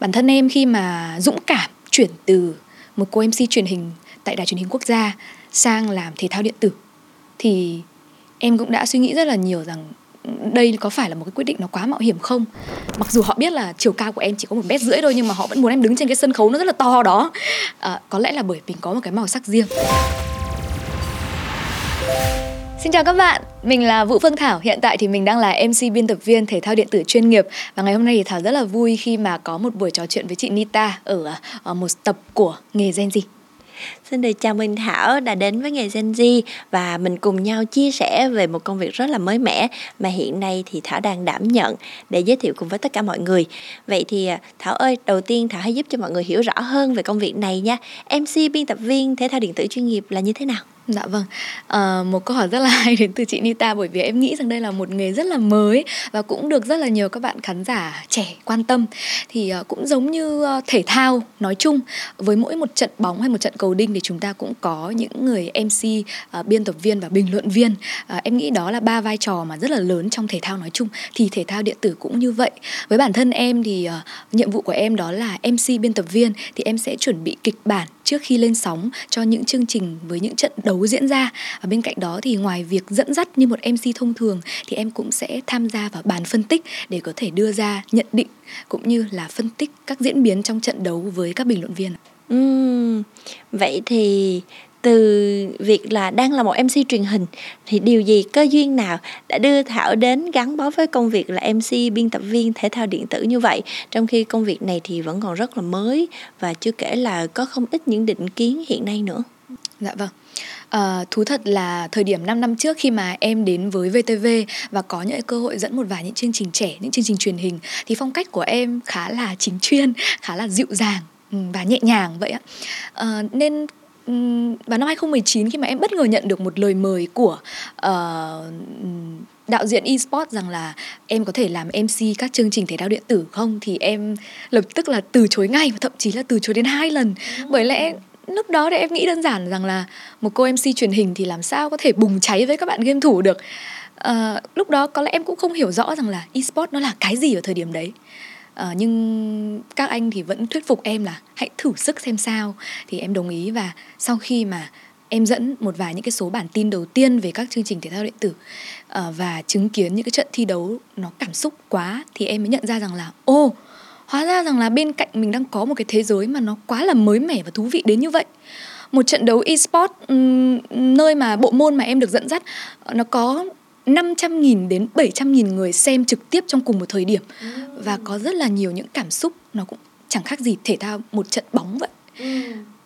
bản thân em khi mà dũng cảm chuyển từ một cô MC truyền hình tại đài truyền hình quốc gia sang làm thể thao điện tử thì em cũng đã suy nghĩ rất là nhiều rằng đây có phải là một cái quyết định nó quá mạo hiểm không? Mặc dù họ biết là chiều cao của em chỉ có một mét rưỡi thôi nhưng mà họ vẫn muốn em đứng trên cái sân khấu nó rất là to đó. À, có lẽ là bởi mình có một cái màu sắc riêng. Xin chào các bạn, mình là Vũ Phương Thảo. Hiện tại thì mình đang là MC biên tập viên thể thao điện tử chuyên nghiệp và ngày hôm nay thì Thảo rất là vui khi mà có một buổi trò chuyện với chị Nita ở, ở một tập của nghề Gen Z. Xin được chào Minh Thảo đã đến với nghề Gen Z và mình cùng nhau chia sẻ về một công việc rất là mới mẻ mà hiện nay thì Thảo đang đảm nhận để giới thiệu cùng với tất cả mọi người. Vậy thì à, Thảo ơi, đầu tiên Thảo hãy giúp cho mọi người hiểu rõ hơn về công việc này nha. MC biên tập viên thể thao điện tử chuyên nghiệp là như thế nào? Dạ vâng, à, một câu hỏi rất là hay đến từ chị Nita bởi vì em nghĩ rằng đây là một nghề rất là mới và cũng được rất là nhiều các bạn khán giả trẻ quan tâm. Thì ờ, cũng giống như ờ, thể thao nói chung, với mỗi một trận bóng hay một trận cầu đinh thì chúng ta cũng có những người MC, uh, à, biên tập viên và bình luận viên. Uh, em nghĩ đó là ba vai trò mà rất là lớn trong thể thao nói chung. Thì thể thao điện tử cũng như vậy. Với bản thân em thì uh, nhiệm vụ của em đó là MC biên tập viên thì em sẽ chuẩn bị kịch bản trước khi lên sóng cho những chương trình với những trận đấu diễn ra và bên cạnh đó thì ngoài việc dẫn dắt như một MC thông thường thì em cũng sẽ tham gia vào bàn phân tích để có thể đưa ra nhận định cũng như là phân tích các diễn biến trong trận đấu với các bình luận viên. Uhm, vậy thì từ việc là đang là một MC truyền hình thì điều gì cơ duyên nào đã đưa Thảo đến gắn bó với công việc là MC biên tập viên thể thao điện tử như vậy trong khi công việc này thì vẫn còn rất là mới và chưa kể là có không ít những định kiến hiện nay nữa. Dạ vâng. À, thú thật là thời điểm 5 năm trước khi mà em đến với VTV và có những cơ hội dẫn một vài những chương trình trẻ, những chương trình truyền hình thì phong cách của em khá là chính chuyên, khá là dịu dàng và nhẹ nhàng vậy ạ. À, nên vào năm 2019 khi mà em bất ngờ nhận được một lời mời của uh, đạo diễn eSports rằng là em có thể làm MC các chương trình thể thao điện tử không thì em lập tức là từ chối ngay và thậm chí là từ chối đến hai lần. Bởi lẽ lúc đó thì em nghĩ đơn giản rằng là một cô MC truyền hình thì làm sao có thể bùng cháy với các bạn game thủ được. Uh, lúc đó có lẽ em cũng không hiểu rõ rằng là eSports nó là cái gì ở thời điểm đấy uh, nhưng các anh thì vẫn thuyết phục em là hãy thử sức xem sao. Thì em đồng ý và sau khi mà em dẫn một vài những cái số bản tin đầu tiên về các chương trình thể thao điện tử uh, và chứng kiến những cái trận thi đấu nó cảm xúc quá thì em mới nhận ra rằng là ô oh, hóa ra rằng là bên cạnh mình đang có một cái thế giới mà nó quá là mới mẻ và thú vị đến như vậy. Một trận đấu eSport nơi mà bộ môn mà em được dẫn dắt ờ, nó có 500.000 đến 700.000 người xem trực tiếp trong cùng một thời điểm. Và có rất là nhiều những cảm xúc nó cũng chẳng khác gì thể thao một trận bóng vậy.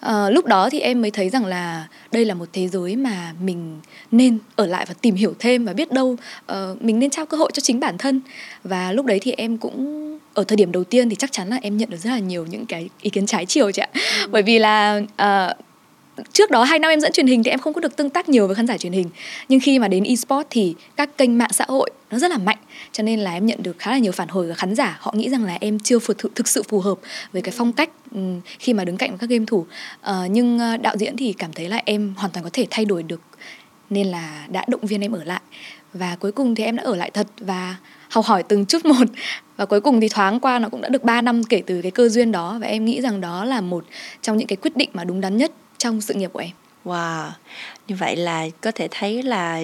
À, lúc đó thì em mới thấy rằng là đây là một thế giới mà mình nên ở lại và tìm hiểu thêm và biết đâu uh, mình nên trao cơ hội cho chính bản thân. Và lúc đấy thì em cũng ở thời điểm đầu tiên thì chắc chắn là em nhận được rất là nhiều những cái ý kiến trái chiều chị ạ. Ừ. bởi vì là uh, trước đó hai năm em dẫn truyền hình thì em không có được tương tác nhiều với khán giả truyền hình. Nhưng khi mà đến esports thì các kênh mạng xã hội nó rất là mạnh cho nên là em nhận được khá là nhiều phản hồi của khán giả họ nghĩ rằng là em chưa phù thực, thực sự phù hợp với cái phong cách um, khi mà đứng cạnh các game thủ. Uh, nhưng uh, đạo diễn thì cảm thấy là em hoàn toàn có thể thay đổi được nên là đã động viên em ở lại. Và cuối cùng thì em đã ở lại thật và học hỏi từng chút một. Và cuối cùng thì thoáng qua nó cũng đã được 3 năm kể từ cái cơ duyên đó. Và em nghĩ rằng đó là một trong những cái quyết định mà đúng đắn nhất trong sự nghiệp của em Wow, như vậy là có thể thấy là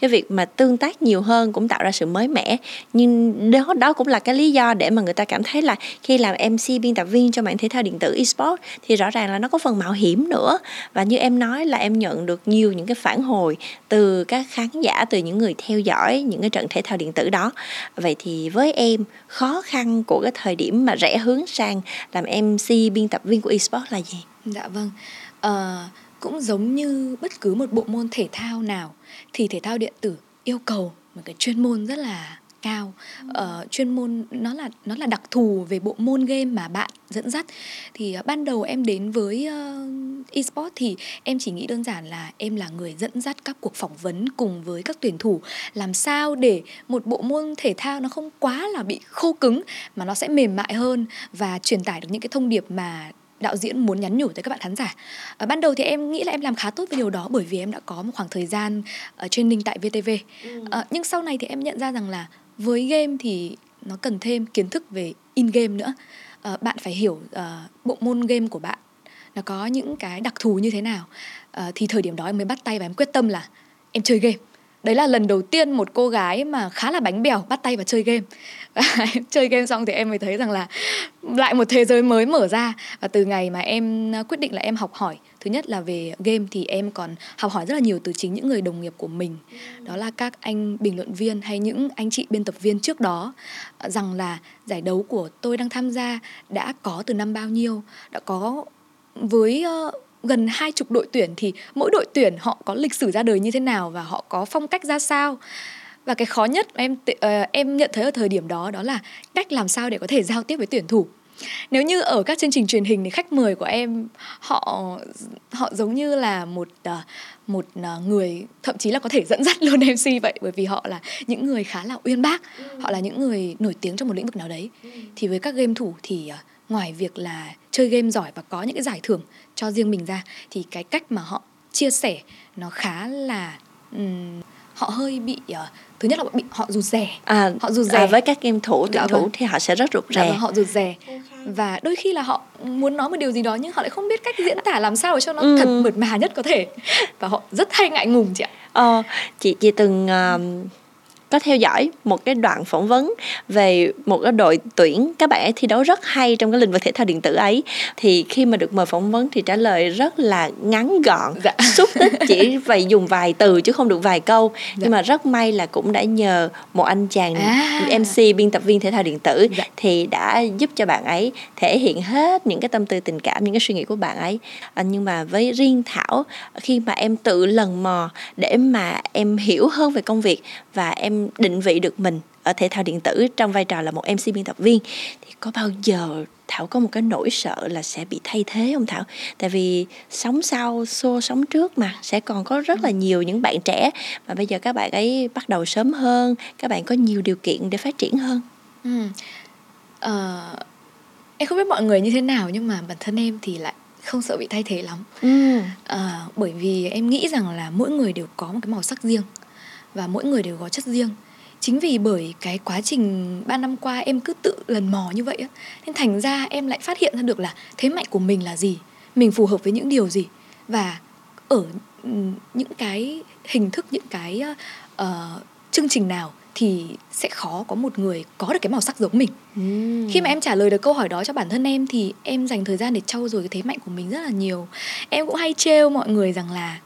cái việc mà tương tác nhiều hơn cũng tạo ra sự mới mẻ nhưng đó đó cũng là cái lý do để mà người ta cảm thấy là khi làm MC biên tập viên cho mạng thể thao điện tử esports thì rõ ràng là nó có phần mạo hiểm nữa và như em nói là em nhận được nhiều những cái phản hồi từ các khán giả từ những người theo dõi những cái trận thể thao điện tử đó vậy thì với em khó khăn của cái thời điểm mà rẽ hướng sang làm MC biên tập viên của esports là gì? Dạ vâng. Uh cũng giống như bất cứ một bộ môn thể thao nào thì thể thao điện tử yêu cầu một cái chuyên môn rất là cao. Uh, chuyên môn nó là nó là đặc thù về bộ môn game mà bạn dẫn dắt. Thì uh, ban đầu em đến với uh, esports thì em chỉ nghĩ đơn giản là em là người dẫn dắt các cuộc phỏng vấn cùng với các tuyển thủ. Làm sao để một bộ môn thể thao nó không quá là bị khô cứng mà nó sẽ mềm mại hơn và truyền tải được những cái thông điệp mà đạo diễn muốn nhắn nhủ tới các bạn khán giả. À, ban đầu thì em nghĩ là em làm khá tốt với điều đó bởi vì em đã có một khoảng thời gian uh, training tại VTV ừ. uh, nhưng sau này thì em nhận ra rằng là với game thì nó cần thêm kiến thức về in game nữa. Uh, bạn phải hiểu uh, bộ môn game của bạn nó có những cái đặc thù như thế nào. Uh, thì thời điểm đó em mới bắt tay và em quyết tâm là em chơi game đấy là lần đầu tiên một cô gái mà khá là bánh bèo bắt tay vào chơi game. Chơi game xong thì em mới thấy rằng là lại một thế giới mới mở ra. Và từ ngày mà em à, quyết định là em học hỏi, thứ nhất là về game thì em còn học hỏi rất là nhiều từ chính những người đồng nghiệp của mình. Đó là các anh bình luận viên hay những anh chị biên tập viên trước đó à, rằng là giải đấu của tôi đang tham gia đã có từ năm bao nhiêu, đã có với gần hai chục đội tuyển thì mỗi đội tuyển họ có lịch sử ra đời như thế nào và họ có phong cách ra sao và cái khó nhất em uh, em nhận thấy ở thời điểm đó đó là cách làm sao để có thể giao tiếp với tuyển thủ nếu như ở các chương trình truyền hình thì khách mời của em họ họ giống như là một uh, một uh, người thậm chí là có thể dẫn dắt luôn MC vậy bởi vì họ là những người khá là uyên bác ừ. họ là những người nổi tiếng trong một lĩnh vực nào đấy ừ. thì với các game thủ thì ngoài việc là chơi game giỏi và có những cái giải thưởng cho riêng mình ra thì cái cách mà họ chia sẻ nó khá là um, họ hơi bị uh, thứ nhất là bị họ rụt rè. À, họ rụt rè. à, với các game thủ tuyển dạ thủ vâng. thì họ sẽ rất rụt dạ rè. vâng, họ rụt rè. Và đôi khi là họ muốn nói một điều gì đó nhưng họ lại không biết cách diễn tả làm sao để cho nó ừ. thật mượt mà nhất có thể. Và họ rất hay ngại ngùng chị ạ. Ờ, chị chị từng uh, có theo dõi một cái đoạn phỏng vấn về một cái đội tuyển các bạn ấy thi đấu rất hay trong cái lĩnh vực thể thao điện tử ấy thì khi mà được mời phỏng vấn thì trả lời rất là ngắn gọn dạ. xúc tích chỉ phải dùng vài từ chứ không được vài câu dạ. nhưng mà rất may là cũng đã nhờ một anh chàng à. MC biên tập viên thể thao điện tử dạ. thì đã giúp cho bạn ấy thể hiện hết những cái tâm tư tình cảm những cái suy nghĩ của bạn ấy à, nhưng mà với riêng Thảo khi mà em tự lần mò để mà em hiểu hơn về công việc và em định vị được mình ở thể thao điện tử trong vai trò là một MC biên tập viên thì có bao giờ Thảo có một cái nỗi sợ là sẽ bị thay thế không Thảo? Tại vì sống sau xô sống trước mà sẽ còn có rất là nhiều những bạn trẻ mà bây giờ các bạn ấy bắt đầu sớm hơn, các bạn có nhiều điều kiện để phát triển hơn. Ừ. Uh, em không biết mọi người như thế nào nhưng mà bản thân em thì lại không sợ bị thay thế lắm. Ừ. Uh, bởi vì em nghĩ rằng là mỗi người đều có một cái màu sắc riêng và mỗi người đều có chất riêng. Chính vì bởi cái quá trình ba năm qua em cứ tự lần mò như vậy á nên thành ra em lại phát hiện ra được là thế mạnh của mình là gì mình phù hợp với những điều gì. Và ở những cái hình thức những cái uh, chương trình nào thì sẽ khó có một người có được cái màu sắc giống mình. Mm. khi mà em trả lời được câu hỏi đó cho bản thân em thì em dành thời gian để trau dồi cái thế mạnh của mình rất là nhiều. Em cũng hay trêu mọi người rằng là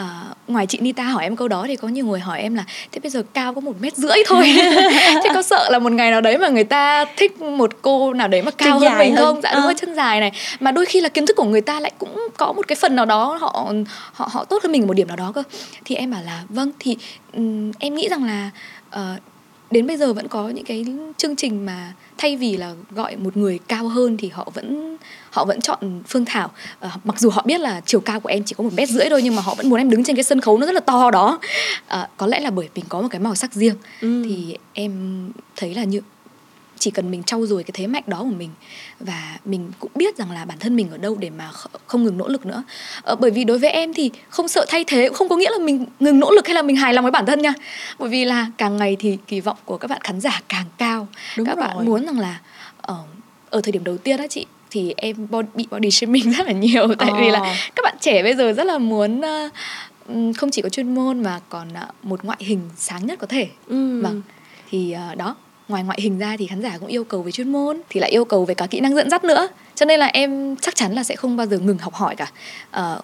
uh, ngoài chị Nita hỏi em câu đó thì có nhiều người hỏi em là thế bây giờ cao có một mét rưỡi thôi. Thế có sợ là một ngày nào đấy mà người ta thích một cô nào đấy mà cao chân hơn mình hơn. không? Dạ đúng rồi chân dài này. Mà đôi khi là kiến thức của người ta lại cũng có một cái phần nào đó họ họ họ tốt hơn mình một điểm nào đó cơ. Thì em bảo là vâng thì um, em nghĩ rằng là uh, đến bây giờ vẫn có những cái chương trình mà thay vì là gọi một người cao hơn thì họ vẫn họ vẫn chọn phương thảo. À, mặc dù họ biết là chiều cao của em chỉ có một mét rưỡi thôi nhưng mà họ vẫn muốn em đứng trên cái sân khấu nó rất là to đó. À, có lẽ là bởi mình có một cái màu sắc riêng. Ừ. thì em thấy là như chỉ cần mình trau dồi cái thế mạnh đó của mình và mình cũng biết rằng là bản thân mình ở đâu để mà không ngừng nỗ lực nữa ờ, bởi vì đối với em thì không sợ thay thế cũng không có nghĩa là mình ngừng nỗ lực hay là mình hài lòng với bản thân nha bởi vì là càng ngày thì kỳ vọng của các bạn khán giả càng cao Đúng các rồi. bạn muốn rằng là ở ở thời điểm đầu tiên đó chị thì em bị body shaming rất là nhiều tại oh. vì là ờ. các bạn trẻ bây giờ rất là muốn uh, không chỉ có chuyên môn mà còn uh, một ngoại hình sáng nhất có thể ừ. vâng thì uh, đó ngoài ngoại hình ra thì khán giả cũng yêu cầu về chuyên môn thì lại yêu cầu về cả kỹ năng dẫn dắt nữa. Cho nên là em chắc chắn là sẽ không bao giờ ngừng học hỏi cả. À,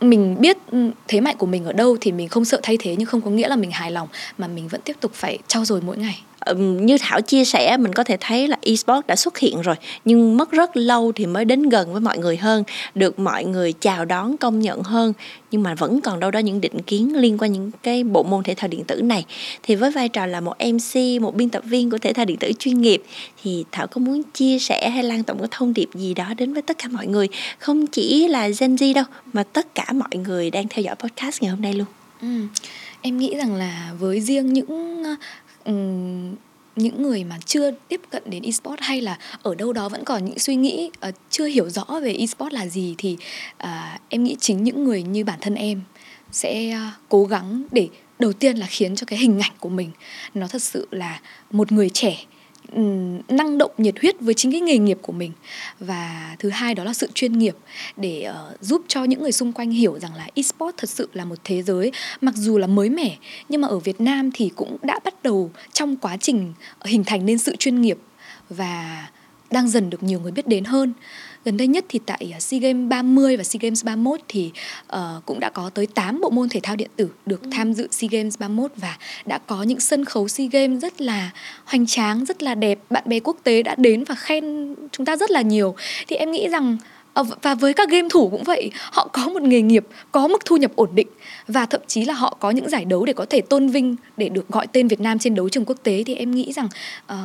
mình biết ừ, thế mạnh của mình ở đâu thì mình không sợ thay thế nhưng không có nghĩa là mình hài lòng mà mình vẫn tiếp tục phải trau dồi mỗi ngày như thảo chia sẻ, mình có thể thấy là esports đã xuất hiện rồi, nhưng mất rất lâu thì mới đến gần với mọi người hơn, được mọi người chào đón, công nhận hơn. Nhưng mà vẫn còn đâu đó những định kiến liên quan những cái bộ môn thể thao điện tử này. Thì với vai trò là một mc một biên tập viên của thể thao điện tử chuyên nghiệp, thì thảo có muốn chia sẻ hay lan tỏa một thông điệp gì đó đến với tất cả mọi người? Không chỉ là gen z đâu, mà tất cả mọi người đang theo dõi podcast ngày hôm nay luôn. Ừ. em nghĩ rằng là với riêng những những người mà chưa tiếp cận đến esports hay là ở đâu đó vẫn còn những suy nghĩ uh, chưa hiểu rõ về esports là gì thì uh, em nghĩ chính những người như bản thân em sẽ uh, cố gắng để đầu tiên là khiến cho cái hình ảnh của mình nó thật sự là một người trẻ năng động nhiệt huyết với chính cái nghề nghiệp của mình. Và thứ hai đó là sự chuyên nghiệp để uh, giúp cho những người xung quanh hiểu rằng là esports thật sự là một thế giới mặc dù là mới mẻ nhưng mà ở Việt Nam thì cũng đã bắt đầu trong quá trình hình thành nên sự chuyên nghiệp và đang dần được nhiều người biết đến hơn gần đây nhất thì tại à, SEA Games 30 và SEA Games 31 thì uh, cũng đã có tới 8 bộ môn thể thao điện tử được ừ. tham dự SEA Games 31 và đã có những sân khấu SEA Games rất là hoành tráng, rất là đẹp. Bạn bè quốc tế đã đến và khen chúng ta rất là nhiều. Thì em nghĩ rằng ờ, và với các game thủ cũng vậy họ có một nghề nghiệp có mức thu nhập ổn định và thậm chí là họ có những giải đấu để có thể tôn vinh để được gọi tên Việt Nam trên đấu trường quốc tế thì em nghĩ rằng uh,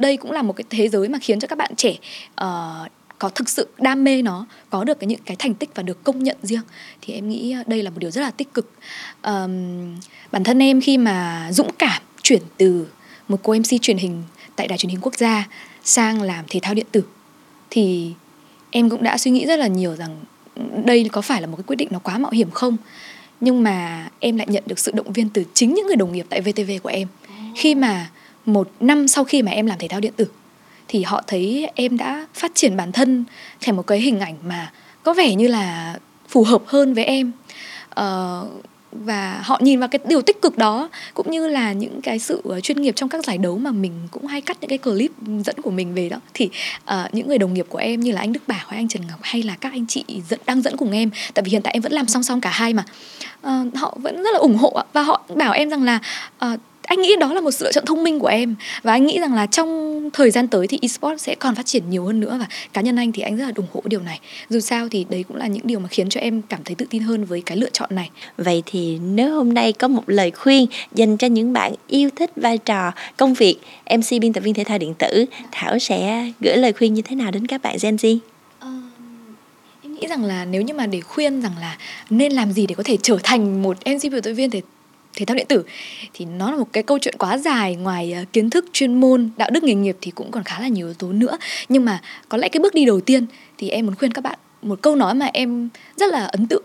đây cũng là một cái thế giới mà khiến cho các bạn trẻ uh, có thực sự đam mê nó có được cái những cái thành tích và được công nhận riêng. Thì em nghĩ đây là một điều rất là tích cực. Um, bản thân em khi mà dũng cảm chuyển từ một cô mc truyền hình tại đài truyền hình quốc gia sang làm thể thao điện tử thì em cũng đã suy nghĩ rất là nhiều rằng đây có phải là một cái quyết định nó quá mạo hiểm không? Nhưng mà em lại nhận được sự động viên từ chính những người đồng nghiệp tại VTV của em. Khi mà một năm sau khi mà em làm thể thao điện tử thì họ thấy em đã phát triển bản thân thành một cái hình ảnh mà có vẻ như là phù hợp hơn với em. Ờ, và họ nhìn vào cái điều tích cực đó cũng như là những cái sự ờ, chuyên nghiệp trong các giải đấu mà mình cũng hay cắt những cái clip dẫn của mình về đó. Thì uh, những người đồng nghiệp của em như là anh Đức Bảo hay anh Trần Ngọc hay là các anh chị dẫn đang dẫn cùng em tại vì hiện tại em vẫn làm song song cả hai mà uh, họ vẫn rất là ủng hộ và họ bảo em rằng là uh, anh nghĩ đó là một sự lựa chọn thông minh của em. Và anh nghĩ rằng là trong thời gian tới thì esports sẽ còn phát triển nhiều hơn nữa. Và cá nhân anh thì anh rất là ủng hộ điều này. Dù sao thì đấy cũng là những điều mà khiến cho em cảm thấy tự tin hơn với cái lựa chọn này. Vậy thì nếu hôm nay có một lời khuyên dành cho những bạn yêu thích vai trò công việc mc biên tập viên thể thao điện tử thảo sẽ gửi lời khuyên như thế nào đến các bạn gen z? Em nghĩ rằng là nếu như mà để khuyên rằng là nên làm gì để có thể trở thành một MC biểu diễn viên thì thể thao điện tử. Thì nó là một cái câu chuyện quá dài ngoài uh, kiến thức chuyên môn đạo đức nghề nghiệp thì cũng còn khá là nhiều yếu tố nữa. Nhưng mà có lẽ cái bước đi đầu tiên thì em muốn khuyên các bạn một câu nói mà em rất là ấn tượng.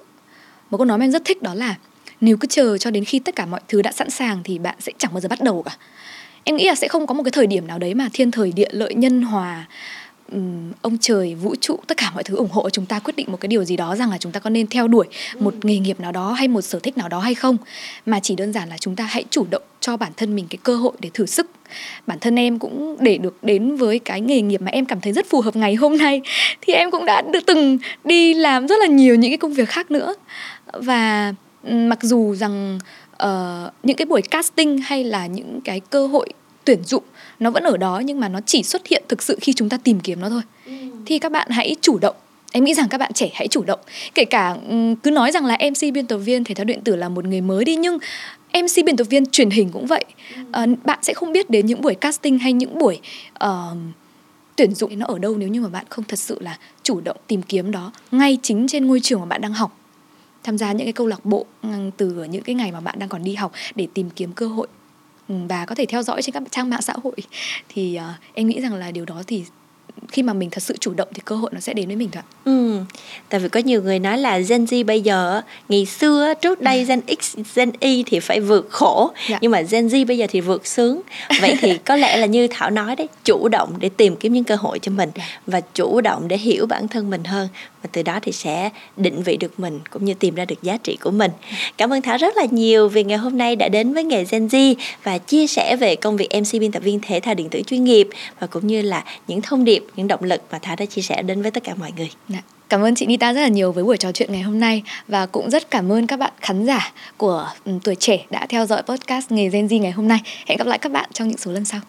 Một câu nói mà em rất thích đó là nếu cứ chờ cho đến khi tất cả mọi thứ đã sẵn sàng thì bạn sẽ chẳng bao giờ bắt đầu cả. Em nghĩ là sẽ không có một cái thời điểm nào đấy mà thiên thời địa lợi nhân hòa ông trời vũ trụ tất cả mọi thứ ủng hộ chúng ta quyết định một cái điều gì đó rằng là chúng ta có nên theo đuổi một nghề nghiệp nào đó hay một sở thích nào đó hay không. Mà chỉ đơn giản là chúng ta hãy chủ động cho bản thân mình cái cơ hội để thử sức. Bản thân em cũng để được đến với cái nghề nghiệp mà em cảm thấy rất phù hợp ngày hôm nay thì em cũng đã được từng đi làm rất là nhiều những cái công việc khác nữa. Và mặc dù rằng uh, những cái buổi casting hay là những cái cơ hội tuyển dụng nó vẫn ở đó nhưng mà nó chỉ xuất hiện thực sự khi chúng ta tìm kiếm nó thôi. Ừ. thì các bạn hãy chủ động. Em nghĩ rằng các bạn trẻ hãy chủ động. Kể cả cứ nói rằng là mc biên tập viên thể thao điện tử là một người mới đi nhưng mc biên tập viên truyền hình cũng vậy. Ừ. à, bạn sẽ không biết đến những buổi casting hay những buổi uh, tuyển dụng nó ở đâu nếu như mà bạn không thật sự là chủ động tìm kiếm đó ngay chính trên ngôi trường mà bạn đang học. Tham gia những cái câu lạc bộ từ những cái ngày mà bạn đang còn đi học để tìm kiếm cơ hội. Ừ, Ừ, và có thể theo dõi trên các trang mạng xã hội. Thì uh, em nghĩ rằng là điều đó thì khi mà mình thật sự chủ động thì cơ hội nó sẽ đến với mình thôi Ừ, tại vì có nhiều người nói là Gen Z bây giờ ngày xưa trước đây Gen X, Gen Y thì phải vượt khổ dạ. nhưng mà Gen Z bây giờ thì vượt sướng. Vậy thì có lẽ là như Thảo nói đấy, chủ động để tìm kiếm những cơ hội cho mình dạ. và chủ động để hiểu bản thân mình hơn và từ đó thì sẽ định vị được mình cũng như tìm ra được giá trị của mình. Cảm ơn Thảo rất là nhiều vì ngày hôm nay đã đến với nghề Gen Z và chia sẻ về công việc MC biên tập viên thể thao điện tử chuyên nghiệp và cũng như là những thông điệp, những động lực mà Thái đã chia sẻ đến với tất cả mọi người. Đã. Cảm ơn chị Nita rất là nhiều với buổi trò chuyện ngày hôm nay và cũng rất cảm ơn các bạn khán giả của ừ, tuổi trẻ đã theo dõi podcast nghề Gen Z ngày hôm nay. Hẹn gặp lại các bạn trong những số lần sau.